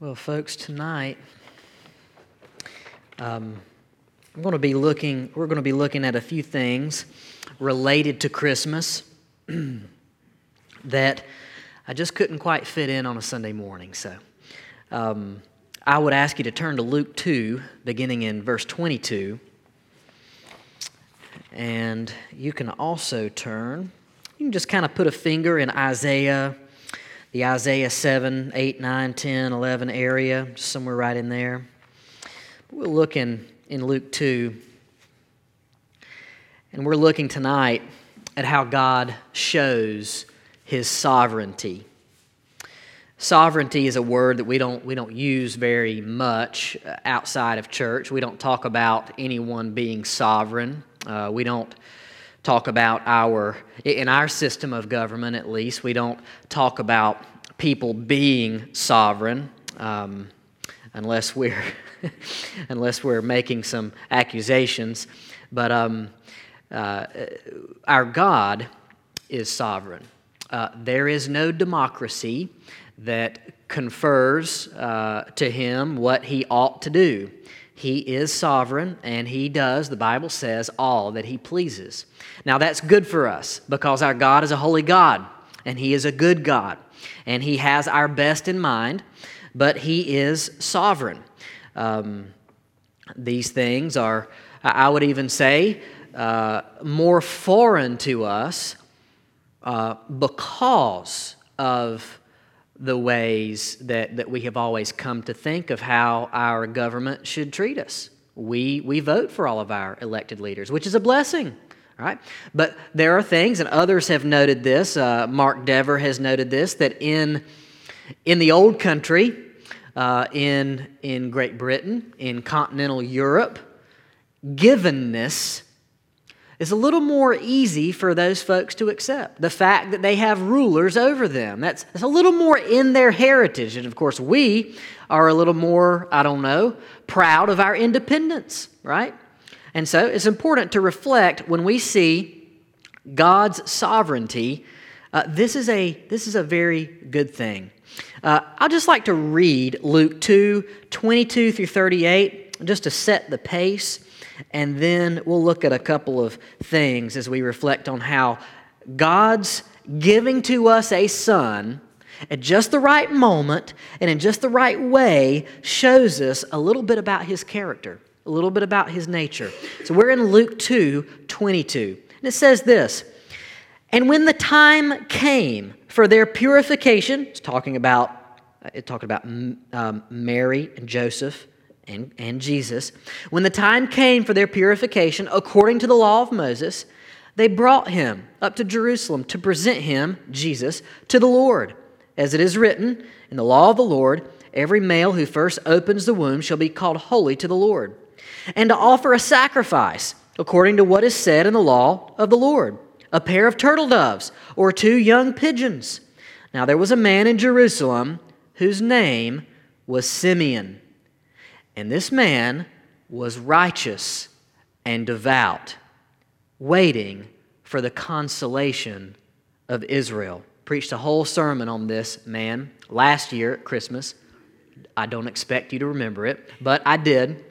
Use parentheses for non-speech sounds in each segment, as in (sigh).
Well, folks, tonight um, I'm going to be looking. We're going to be looking at a few things related to Christmas (clears throat) that I just couldn't quite fit in on a Sunday morning. So, um, I would ask you to turn to Luke two, beginning in verse 22, and you can also turn. You can just kind of put a finger in Isaiah the Isaiah 7, 8, 9, 10, 11 area, somewhere right in there. We'll look in, Luke 2, and we're looking tonight at how God shows his sovereignty. Sovereignty is a word that we don't, we don't use very much outside of church. We don't talk about anyone being sovereign. Uh, we don't talk about our, in our system of government at least, we don't talk about people being sovereign um, unless we're, (laughs) unless we're making some accusations. But um, uh, our God is sovereign. Uh, there is no democracy that confers uh, to him what he ought to do. He is sovereign and he does, the Bible says, all that he pleases. Now that's good for us because our God is a holy God and he is a good God and he has our best in mind, but he is sovereign. Um, these things are, I would even say, uh, more foreign to us uh, because of the ways that, that we have always come to think of how our government should treat us. We, we vote for all of our elected leaders, which is a blessing. Right? But there are things, and others have noted this. Uh, Mark Dever has noted this that in, in the old country, uh, in, in Great Britain, in continental Europe, givenness is a little more easy for those folks to accept. The fact that they have rulers over them, that's, that's a little more in their heritage. And of course, we are a little more, I don't know, proud of our independence, right? And so it's important to reflect when we see God's sovereignty. Uh, this, is a, this is a very good thing. Uh, I'd just like to read Luke 2 22 through 38 just to set the pace. And then we'll look at a couple of things as we reflect on how God's giving to us a son at just the right moment and in just the right way shows us a little bit about his character a little bit about his nature. So we're in Luke 2 22. And it says this And when the time came for their purification, it's talking about, it's talking about um, Mary and Joseph and, and Jesus. When the time came for their purification, according to the law of Moses, they brought him up to Jerusalem to present him, Jesus, to the Lord. As it is written in the law of the Lord, every male who first opens the womb shall be called holy to the Lord and to offer a sacrifice according to what is said in the law of the Lord a pair of turtle doves or two young pigeons. Now there was a man in Jerusalem whose name was Simeon. And this man was righteous and devout, waiting for the consolation of Israel. Preached a whole sermon on this man last year at Christmas. I don't expect you to remember it, but I did.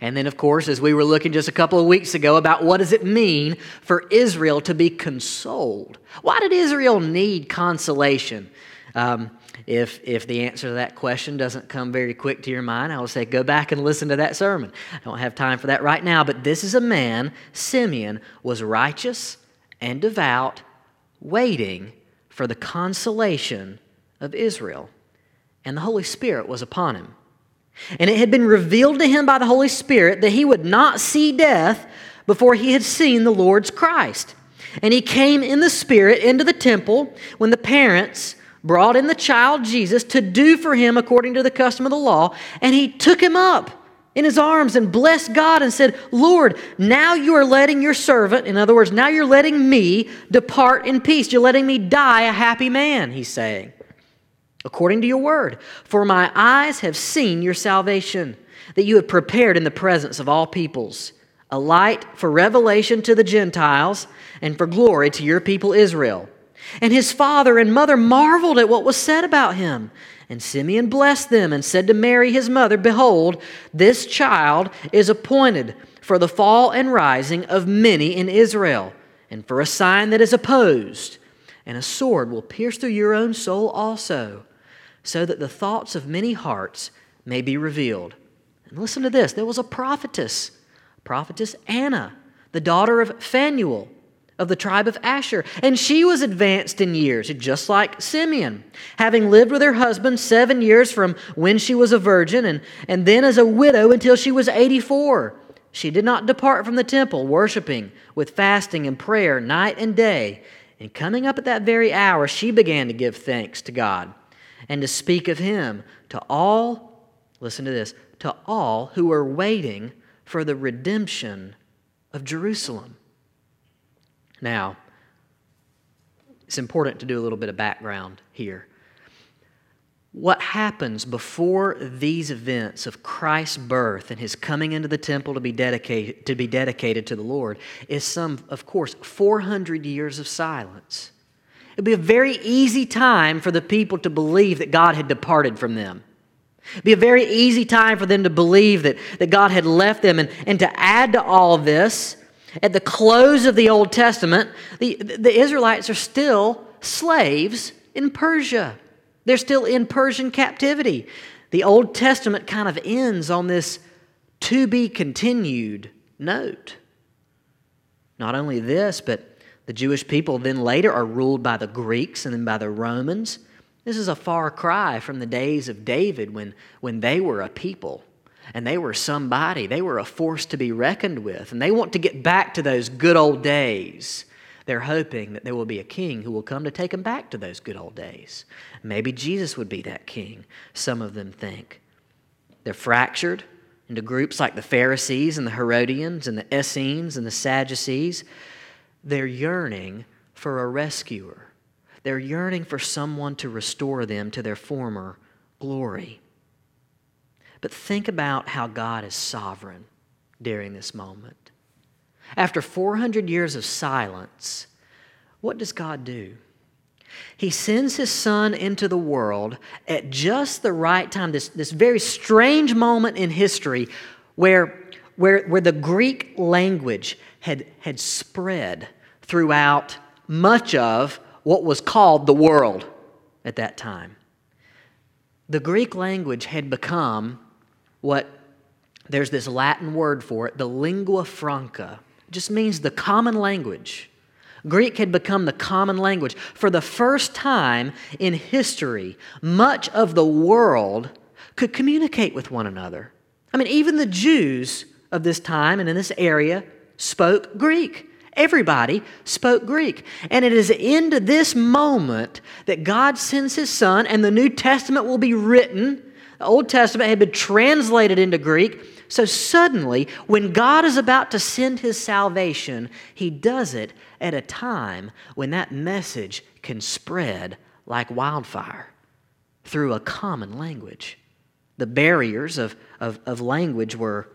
And then, of course, as we were looking just a couple of weeks ago about what does it mean for Israel to be consoled? Why did Israel need consolation? Um, if, if the answer to that question doesn't come very quick to your mind, I will say go back and listen to that sermon. I don't have time for that right now, but this is a man, Simeon, was righteous and devout, waiting for the consolation of Israel. And the Holy Spirit was upon him. And it had been revealed to him by the Holy Spirit that he would not see death before he had seen the Lord's Christ. And he came in the Spirit into the temple when the parents brought in the child Jesus to do for him according to the custom of the law. And he took him up in his arms and blessed God and said, Lord, now you are letting your servant, in other words, now you're letting me depart in peace. You're letting me die a happy man, he's saying according to your word. For my eyes have seen your salvation, that you have prepared in the presence of all peoples, a light for revelation to the Gentiles and for glory to your people Israel. And his father and mother marveled at what was said about him. And Simeon blessed them and said to Mary his mother, Behold, this child is appointed for the fall and rising of many in Israel, and for a sign that is opposed. And a sword will pierce through your own soul also, so that the thoughts of many hearts may be revealed. And listen to this there was a prophetess, prophetess Anna, the daughter of Phanuel of the tribe of Asher. And she was advanced in years, just like Simeon, having lived with her husband seven years from when she was a virgin, and, and then as a widow until she was 84. She did not depart from the temple, worshiping with fasting and prayer night and day. And coming up at that very hour, she began to give thanks to God and to speak of Him to all, listen to this, to all who were waiting for the redemption of Jerusalem. Now, it's important to do a little bit of background here. What happens before these events of Christ's birth and his coming into the temple to be dedicated to, be dedicated to the Lord is some, of course, 400 years of silence. It would be a very easy time for the people to believe that God had departed from them. It'd be a very easy time for them to believe that, that God had left them. And, and to add to all this, at the close of the Old Testament, the, the Israelites are still slaves in Persia. They're still in Persian captivity. The Old Testament kind of ends on this to be continued note. Not only this, but the Jewish people then later are ruled by the Greeks and then by the Romans. This is a far cry from the days of David when, when they were a people and they were somebody. They were a force to be reckoned with, and they want to get back to those good old days. They're hoping that there will be a king who will come to take them back to those good old days. Maybe Jesus would be that king, some of them think. They're fractured into groups like the Pharisees and the Herodians and the Essenes and the Sadducees. They're yearning for a rescuer. They're yearning for someone to restore them to their former glory. But think about how God is sovereign during this moment. After 400 years of silence, what does God do? He sends his son into the world at just the right time, this, this very strange moment in history where, where, where the Greek language had, had spread throughout much of what was called the world at that time. The Greek language had become what there's this Latin word for it, the lingua franca. Just means the common language. Greek had become the common language. For the first time in history, much of the world could communicate with one another. I mean, even the Jews of this time and in this area spoke Greek. Everybody spoke Greek. And it is into this moment that God sends his son, and the New Testament will be written Old Testament had been translated into Greek. So suddenly, when God is about to send his salvation, he does it at a time when that message can spread like wildfire through a common language. The barriers of, of, of language were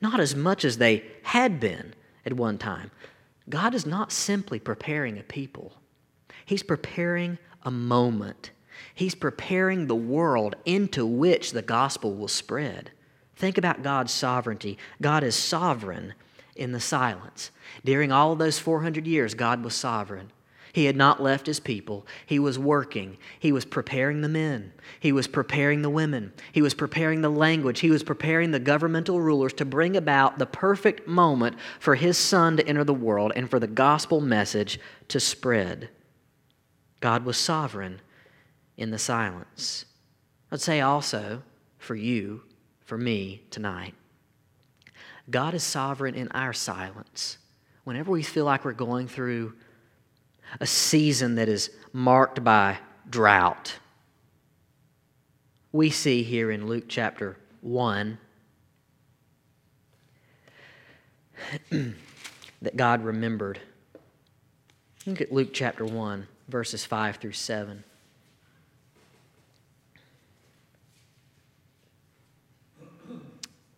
not as much as they had been at one time. God is not simply preparing a people, He's preparing a moment He's preparing the world into which the gospel will spread. Think about God's sovereignty. God is sovereign in the silence. During all those 400 years, God was sovereign. He had not left his people. He was working. He was preparing the men. He was preparing the women. He was preparing the language. He was preparing the governmental rulers to bring about the perfect moment for his son to enter the world and for the gospel message to spread. God was sovereign in the silence. I'd say also for you, for me tonight, God is sovereign in our silence. Whenever we feel like we're going through a season that is marked by drought, we see here in Luke chapter 1 (clears throat) that God remembered. Look at Luke chapter 1, verses 5 through 7.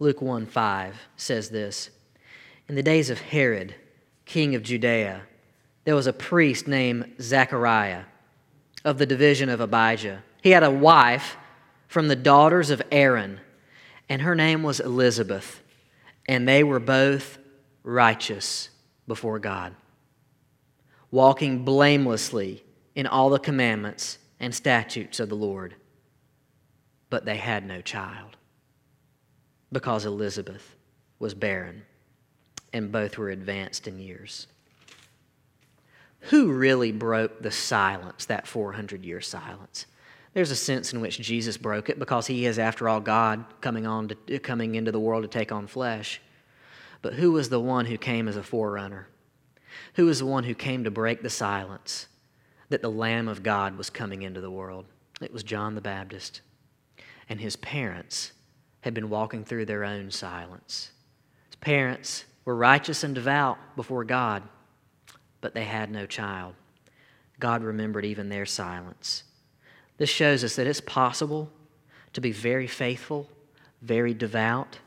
Luke 1 5 says this In the days of Herod, king of Judea, there was a priest named Zechariah of the division of Abijah. He had a wife from the daughters of Aaron, and her name was Elizabeth, and they were both righteous before God, walking blamelessly in all the commandments and statutes of the Lord. But they had no child because Elizabeth was barren, and both were advanced in years. Who really broke the silence, that 400 year silence? There's a sense in which Jesus broke it because he is, after all, God coming, on to, coming into the world to take on flesh. But who was the one who came as a forerunner? Who was the one who came to break the silence that the Lamb of God was coming into the world? It was John the Baptist. And his parents had been walking through their own silence. His parents were righteous and devout before God, but they had no child. God remembered even their silence. This shows us that it's possible to be very faithful, very devout,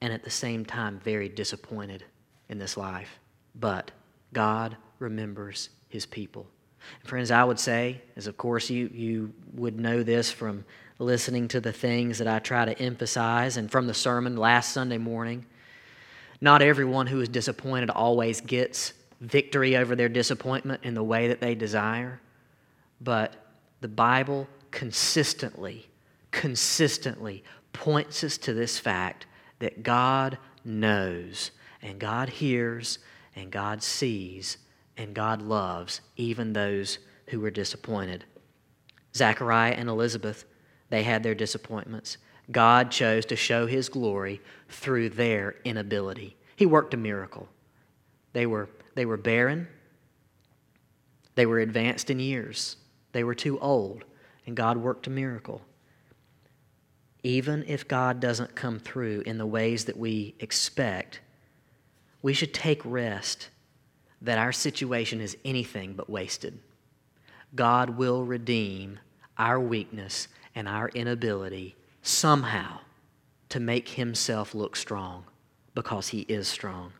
and at the same time very disappointed in this life. But God remembers his people. And friends, I would say, as of course you, you would know this from listening to the things that I try to emphasize and from the sermon last Sunday morning, not everyone who is disappointed always gets victory over their disappointment in the way that they desire, but the Bible consistently, consistently points us to this fact that God knows and God hears and God sees and God loves even those who were disappointed. Zechariah and Elizabeth, they had their disappointments. God chose to show his glory through their inability. He worked a miracle. They were, they were barren, they were advanced in years. They were too old, and God worked a miracle. Even if God doesn't come through in the ways that we expect, we should take rest that our situation is anything but wasted. God will redeem our weakness and our inability somehow to make himself look strong because he is strong.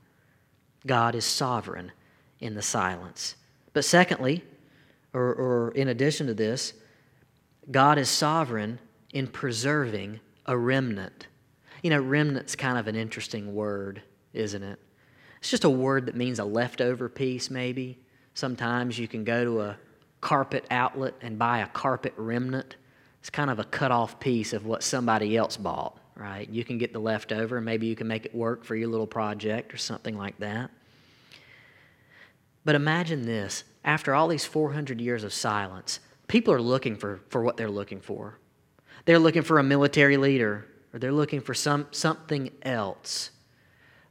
God is sovereign in the silence. But secondly, or, or in addition to this, God is sovereign in preserving a remnant. You know, remnant's kind of an interesting word, isn't it? It's just a word that means a leftover piece, maybe. Sometimes you can go to a carpet outlet and buy a carpet remnant. It's kind of a cut off piece of what somebody else bought, right? You can get the leftover, and maybe you can make it work for your little project or something like that. But imagine this after all these 400 years of silence, people are looking for, for what they're looking for. They're looking for a military leader, or they're looking for some, something else.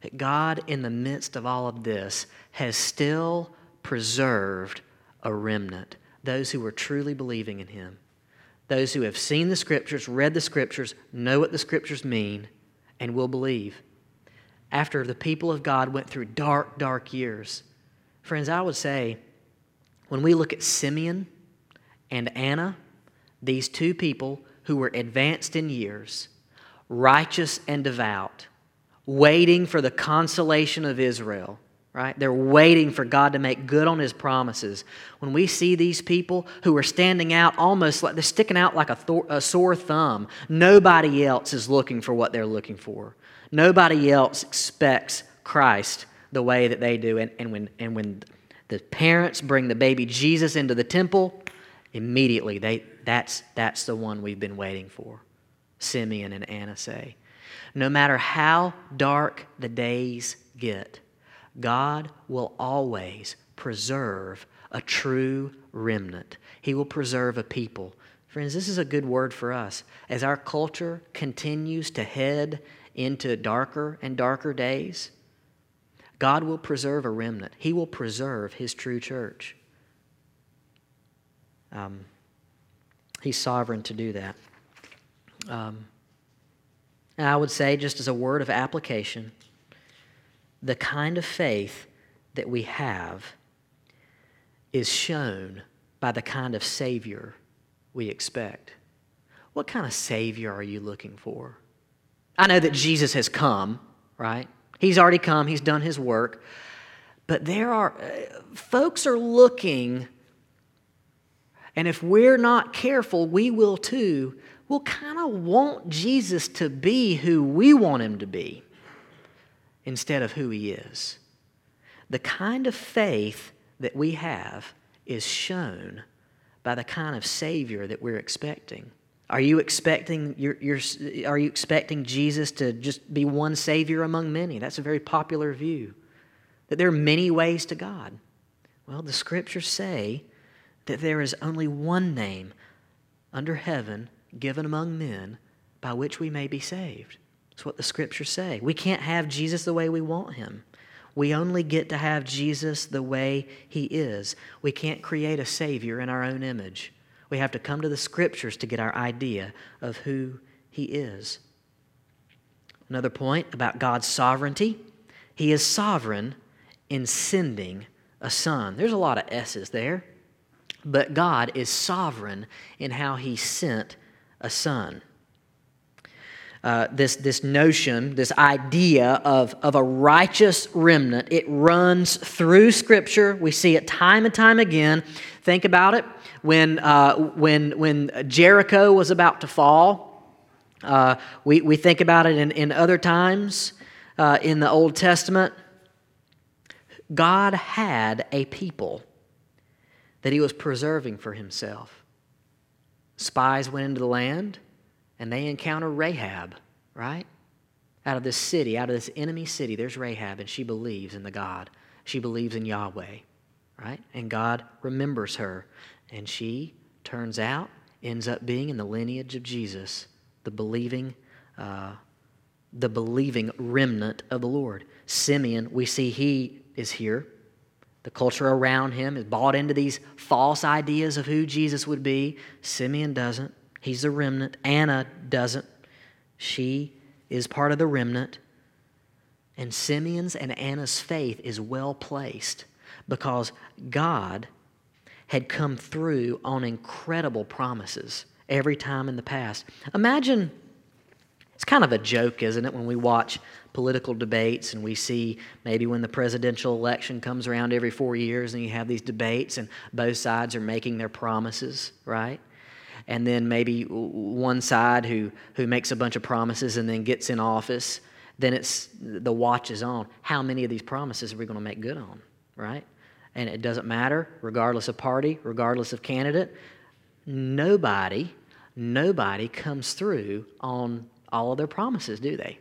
That God, in the midst of all of this, has still preserved a remnant, those who are truly believing in Him, those who have seen the Scriptures, read the Scriptures, know what the Scriptures mean, and will believe. After the people of God went through dark, dark years, friends, I would say, when we look at Simeon and Anna, these two people who were advanced in years, righteous and devout, waiting for the consolation of Israel, right? They're waiting for God to make good on his promises. When we see these people who are standing out almost like they're sticking out like a, th- a sore thumb, nobody else is looking for what they're looking for. Nobody else expects Christ the way that they do. And, and, when, and when the parents bring the baby Jesus into the temple, immediately they, that's, that's the one we've been waiting for. Simeon and Anna say. No matter how dark the days get, God will always preserve a true remnant. He will preserve a people. Friends, this is a good word for us. As our culture continues to head into darker and darker days, God will preserve a remnant, He will preserve His true church. Um, he's sovereign to do that. Um, and I would say, just as a word of application, the kind of faith that we have is shown by the kind of Savior we expect. What kind of Savior are you looking for? I know that Jesus has come, right? He's already come, he's done his work. But there are, uh, folks are looking, and if we're not careful, we will too. we'll kind of want Jesus to be who we want him to be instead of who he is. The kind of faith that we have is shown by the kind of Savior that we're expecting. Are you expecting your, your, are you expecting Jesus to just be one Savior among many? That's a very popular view. That there are many ways to God. Well, the scriptures say that there is only one name under heaven given among men by which we may be saved. What the scriptures say. We can't have Jesus the way we want him. We only get to have Jesus the way he is. We can't create a Savior in our own image. We have to come to the Scriptures to get our idea of who he is. Another point about God's sovereignty He is sovereign in sending a son. There's a lot of S's there, but God is sovereign in how He sent a son uh, this, this notion, this idea of, of a righteous remnant. It runs through Scripture. We see it time and time again. Think about it. When, uh, when, when Jericho was about to fall, uh, we, we think about it in, in other times uh, in the Old Testament. God had a people that he was preserving for himself. Spies went into the land and they encounter Rahab, right? Out of this city, out of this enemy city, there's Rahab, and she believes in the God. She believes in Yahweh, right? And God remembers her. And she turns out, ends up being in the lineage of Jesus, the believing, uh, the believing remnant of the Lord. Simeon, we see he is here. The culture around him is bought into these false ideas of who Jesus would be. Simeon doesn't. He's the remnant. Anna doesn't. She is part of the remnant. And Simeon's and Anna's faith is well placed because God had come through on incredible promises every time in the past. Imagine, it's kind of a joke, isn't it, when we watch political debates and we see maybe when the presidential election comes around every four years and you have these debates and both sides are making their promises, right? And then maybe one side who, who makes a bunch of promises and then gets in office, then it's the watch is on. How many of these promises are we going to make good on, right? And it doesn't matter, regardless of party, regardless of candidate. Nobody, nobody comes through on all of their promises, do they?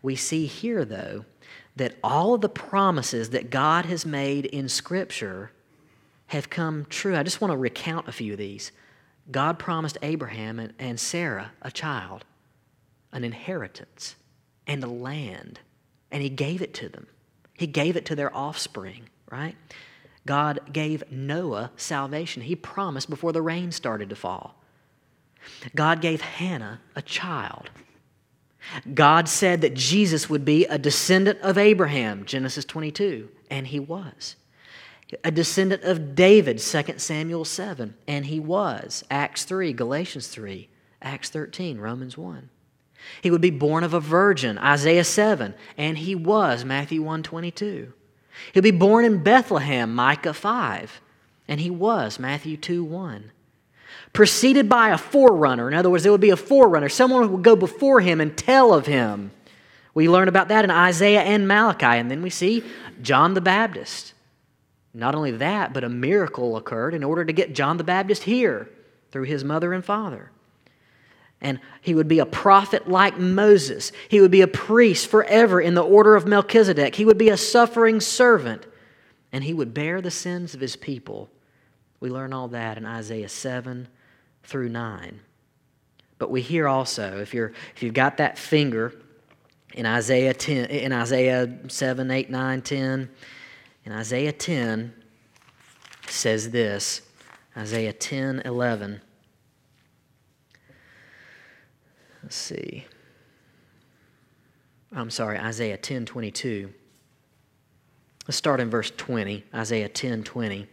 We see here, though, that all of the promises that God has made in Scripture have come true. I just want to recount a few of these. God promised Abraham and, and Sarah a child, an inheritance, and a land, and He gave it to them. He gave it to their offspring, right? God gave Noah salvation. He promised before the rain started to fall. God gave Hannah a child. God said that Jesus would be a descendant of Abraham, Genesis 22, and he was a descendant of David, 2 Samuel 7, and he was, Acts 3, Galatians 3, Acts 13, Romans 1. He would be born of a virgin, Isaiah 7, and he was, Matthew 1 22. He'll be born in Bethlehem, Micah 5, and he was, Matthew 2 1. Preceded by a forerunner. In other words, there would be a forerunner. Someone who would go before him and tell of him. We learn about that in Isaiah and Malachi, and then we see John the Baptist. Not only that, but a miracle occurred in order to get John the Baptist here through his mother and father. And he would be a prophet like Moses. He would be a priest forever in the order of Melchizedek. He would be a suffering servant. And he would bear the sins of his people. We learn all that in Isaiah 7 through 9. But we hear also, if, you're, if you've got that finger in Isaiah, 10, in Isaiah 7, 8, 9, 10, in Isaiah 10 says this Isaiah 10 11. Let's see. I'm sorry, Isaiah 10 22. Let's start in verse 20, Isaiah 10 20.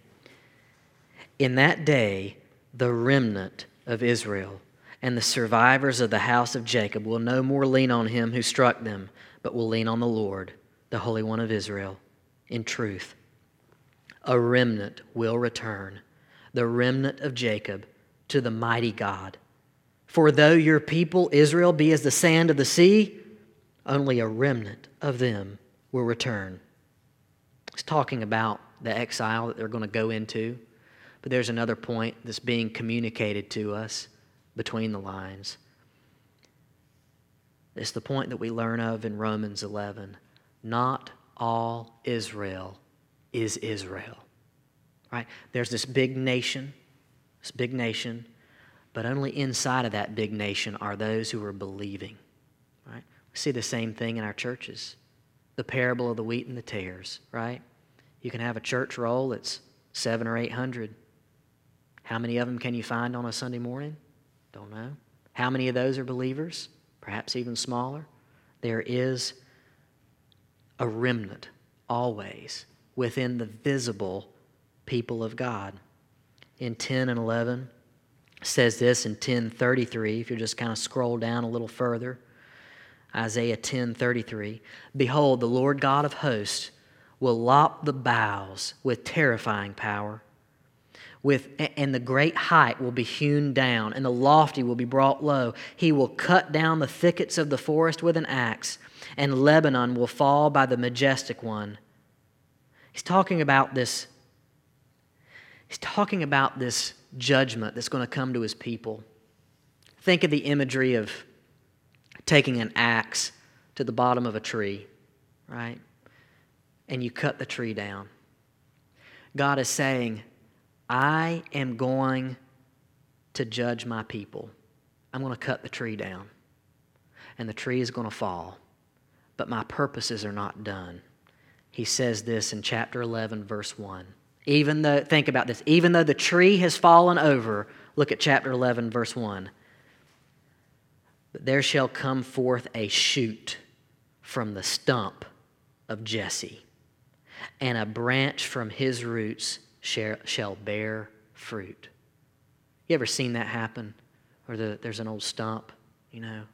In that day, the remnant of Israel and the survivors of the house of Jacob will no more lean on him who struck them, but will lean on the Lord, the Holy One of Israel in truth. A remnant will return, the remnant of Jacob, to the mighty God. For though your people, Israel, be as the sand of the sea, only a remnant of them will return. He's talking about the exile that they're going to go into. But there's another point that's being communicated to us between the lines. It's the point that we learn of in Romans 11. Not all Israel is Israel. Right? There's this big nation, this big nation but only inside of that big nation are those who are believing. Right? We see the same thing in our churches. The parable of the wheat and the tares, right? You can have a church roll that's seven or eight hundred. How many of them can you find on a Sunday morning? Don't know. How many of those are believers? Perhaps even smaller. There is a remnant always within the visible people of God. In 10 and 11, says this in 1033 if you just kind of scroll down a little further isaiah 1033 behold the lord god of hosts will lop the boughs with terrifying power with and the great height will be hewn down and the lofty will be brought low he will cut down the thickets of the forest with an axe and lebanon will fall by the majestic one he's talking about this he's talking about this judgment that's going to come to his people. Think of the imagery of taking an axe to the bottom of a tree, right? And you cut the tree down. God is saying, I am going to judge my people. I'm going to cut the tree down. And the tree is going to fall. But my purposes are not done. He says this in chapter 11, verse 1. Even though, think about this, even though the tree has fallen over, look at chapter 11, verse 1. But there shall come forth a shoot from the stump of Jesse, and a branch from his roots shall, bear fruit. You ever seen that happen? Or the, there's an old stump, you know, and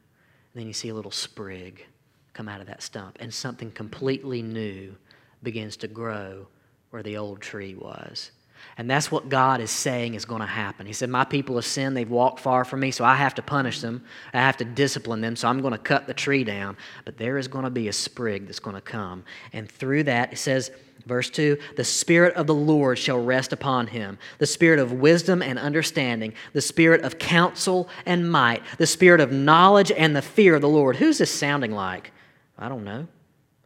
then you see a little sprig come out of that stump, and something completely new begins to grow where the old tree was. And that's what God is saying is going to happen. He said, My people have sinned. They've walked far from me, so I have to punish them. I have to discipline them, so I'm going to cut the tree down. But there is going to be a sprig that's going to come. And through that, it says, verse 2 The Spirit of the Lord shall rest upon him the Spirit of wisdom and understanding, the Spirit of counsel and might, the Spirit of knowledge and the fear of the Lord. Who's this sounding like? I don't know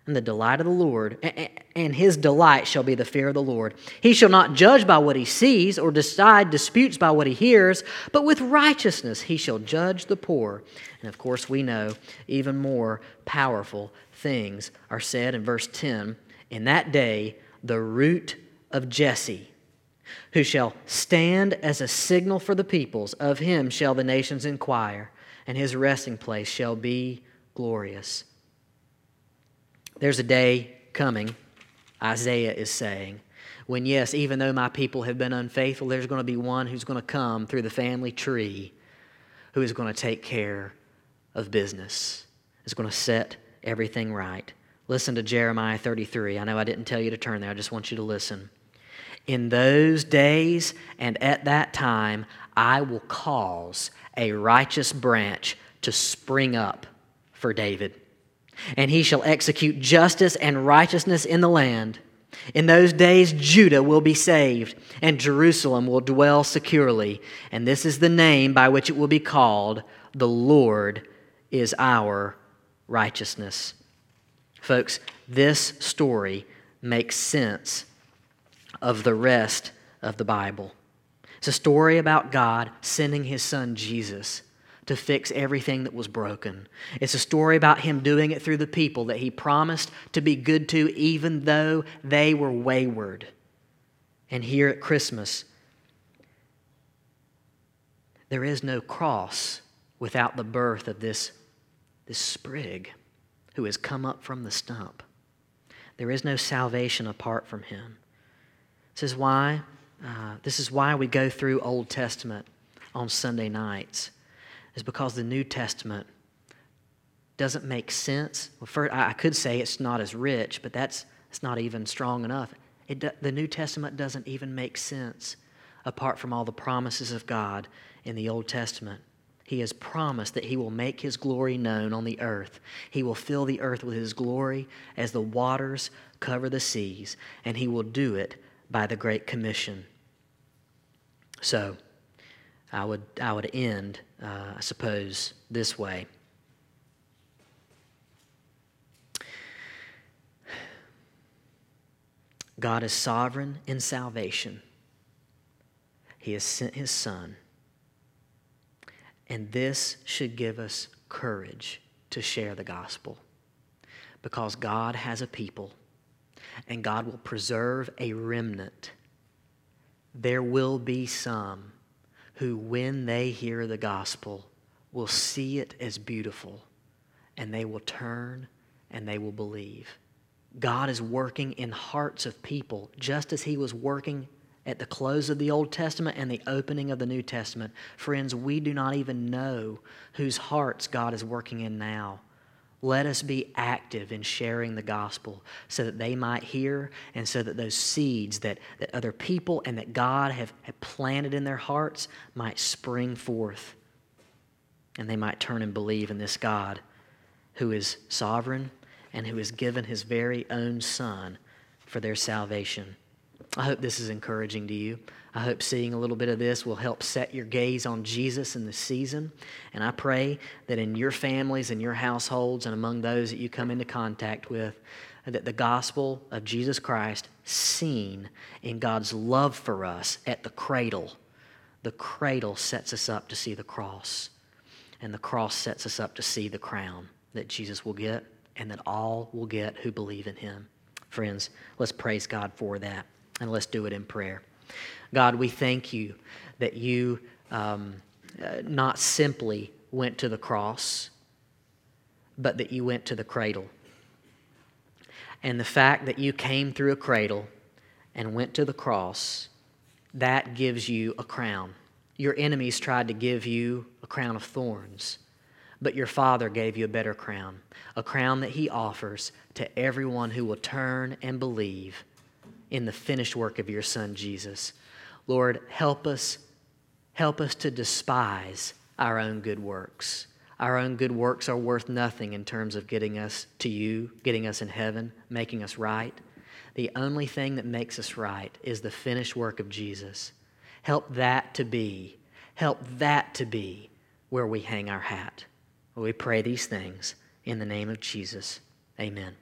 and the delight of the Lord, and his delight shall be the fear of the Lord. He shall not judge by what he sees, or decide disputes by what he hears, but with righteousness he shall judge the poor. And of course, we know even more powerful things are said in verse 10 In that day, the root of Jesse, who shall stand as a signal for the peoples, of him shall the nations inquire, and his resting place shall be glorious. There's a day coming, Isaiah is saying, when, yes, even though my people have been unfaithful, there's going to be one who's going to come through the family tree who is going to take care of business, is going to set everything right. Listen to Jeremiah 33. I know I didn't tell you to turn there, I just want you to listen. In those days and at that time, I will cause a righteous branch to spring up for David and he shall execute justice and righteousness in the land. In those days, Judah will be saved, and Jerusalem will dwell securely. And this is the name by which it will be called The Lord is our righteousness. Folks, this story makes sense of the rest of the Bible. It's a story about God sending his son Jesus to fix everything that was broken. It's a story about him doing it through the people that he promised to be good to, even though they were wayward. And here at Christmas, there is no cross without the birth of this, this sprig who has come up from the stump. There is no salvation apart from him. This is why, uh, this is why we go through Old Testament on Sunday nights is because the New Testament doesn't make sense. Well, first, I could say it's not as rich, but that's, that's not even strong enough. It, the New Testament doesn't even make sense apart from all the promises of God in the Old Testament. He has promised that He will make His glory known on the earth. He will fill the earth with His glory as the waters cover the seas, and He will do it by the Great Commission. So, I would, I would end, uh, I suppose, this way. God is sovereign in salvation. He has sent His Son and this should give us courage to share the gospel because God has a people and God will preserve a remnant. There will be some who, when they hear the gospel, will see it as beautiful and they will turn and they will believe. God is working in hearts of people just as He was working at the close of the Old Testament and the opening of the New Testament. Friends, we do not even know whose hearts God is working in now. Let us be active in sharing the gospel so that they might hear and so that those seeds that, that other people and that God have, have planted in their hearts might spring forth and they might turn and believe in this God who is sovereign and who has given his very own Son for their salvation. I hope this is encouraging to you. I hope seeing a little bit of this will help set your gaze on Jesus in this season. And I pray that in your families and your households and among those that you come into contact with, that the gospel of Jesus Christ, seen in God's love for us at the cradle, the cradle sets us up to see the cross. And the cross sets us up to see the crown that Jesus will get and that all will get who believe in him. Friends, let's praise God for that. And let's do it in prayer. God, we thank you that you um, uh, not simply went to the cross, but that you went to the cradle. And the fact that you came through a cradle and went to the cross, that gives you a crown. Your enemies tried to give you a crown of thorns, but your Father gave you a better crown, a crown that He offers to everyone who will turn and believe in the finished work of your Son, Jesus. Lord, help us, help us to despise our own good works. Our own good works are worth nothing in terms of getting us to you, getting us in heaven, making us right. The only thing that makes us right is the finished work of Jesus. Help that to be, help that to be where we hang our hat. We pray these things in the name of Jesus. Amen.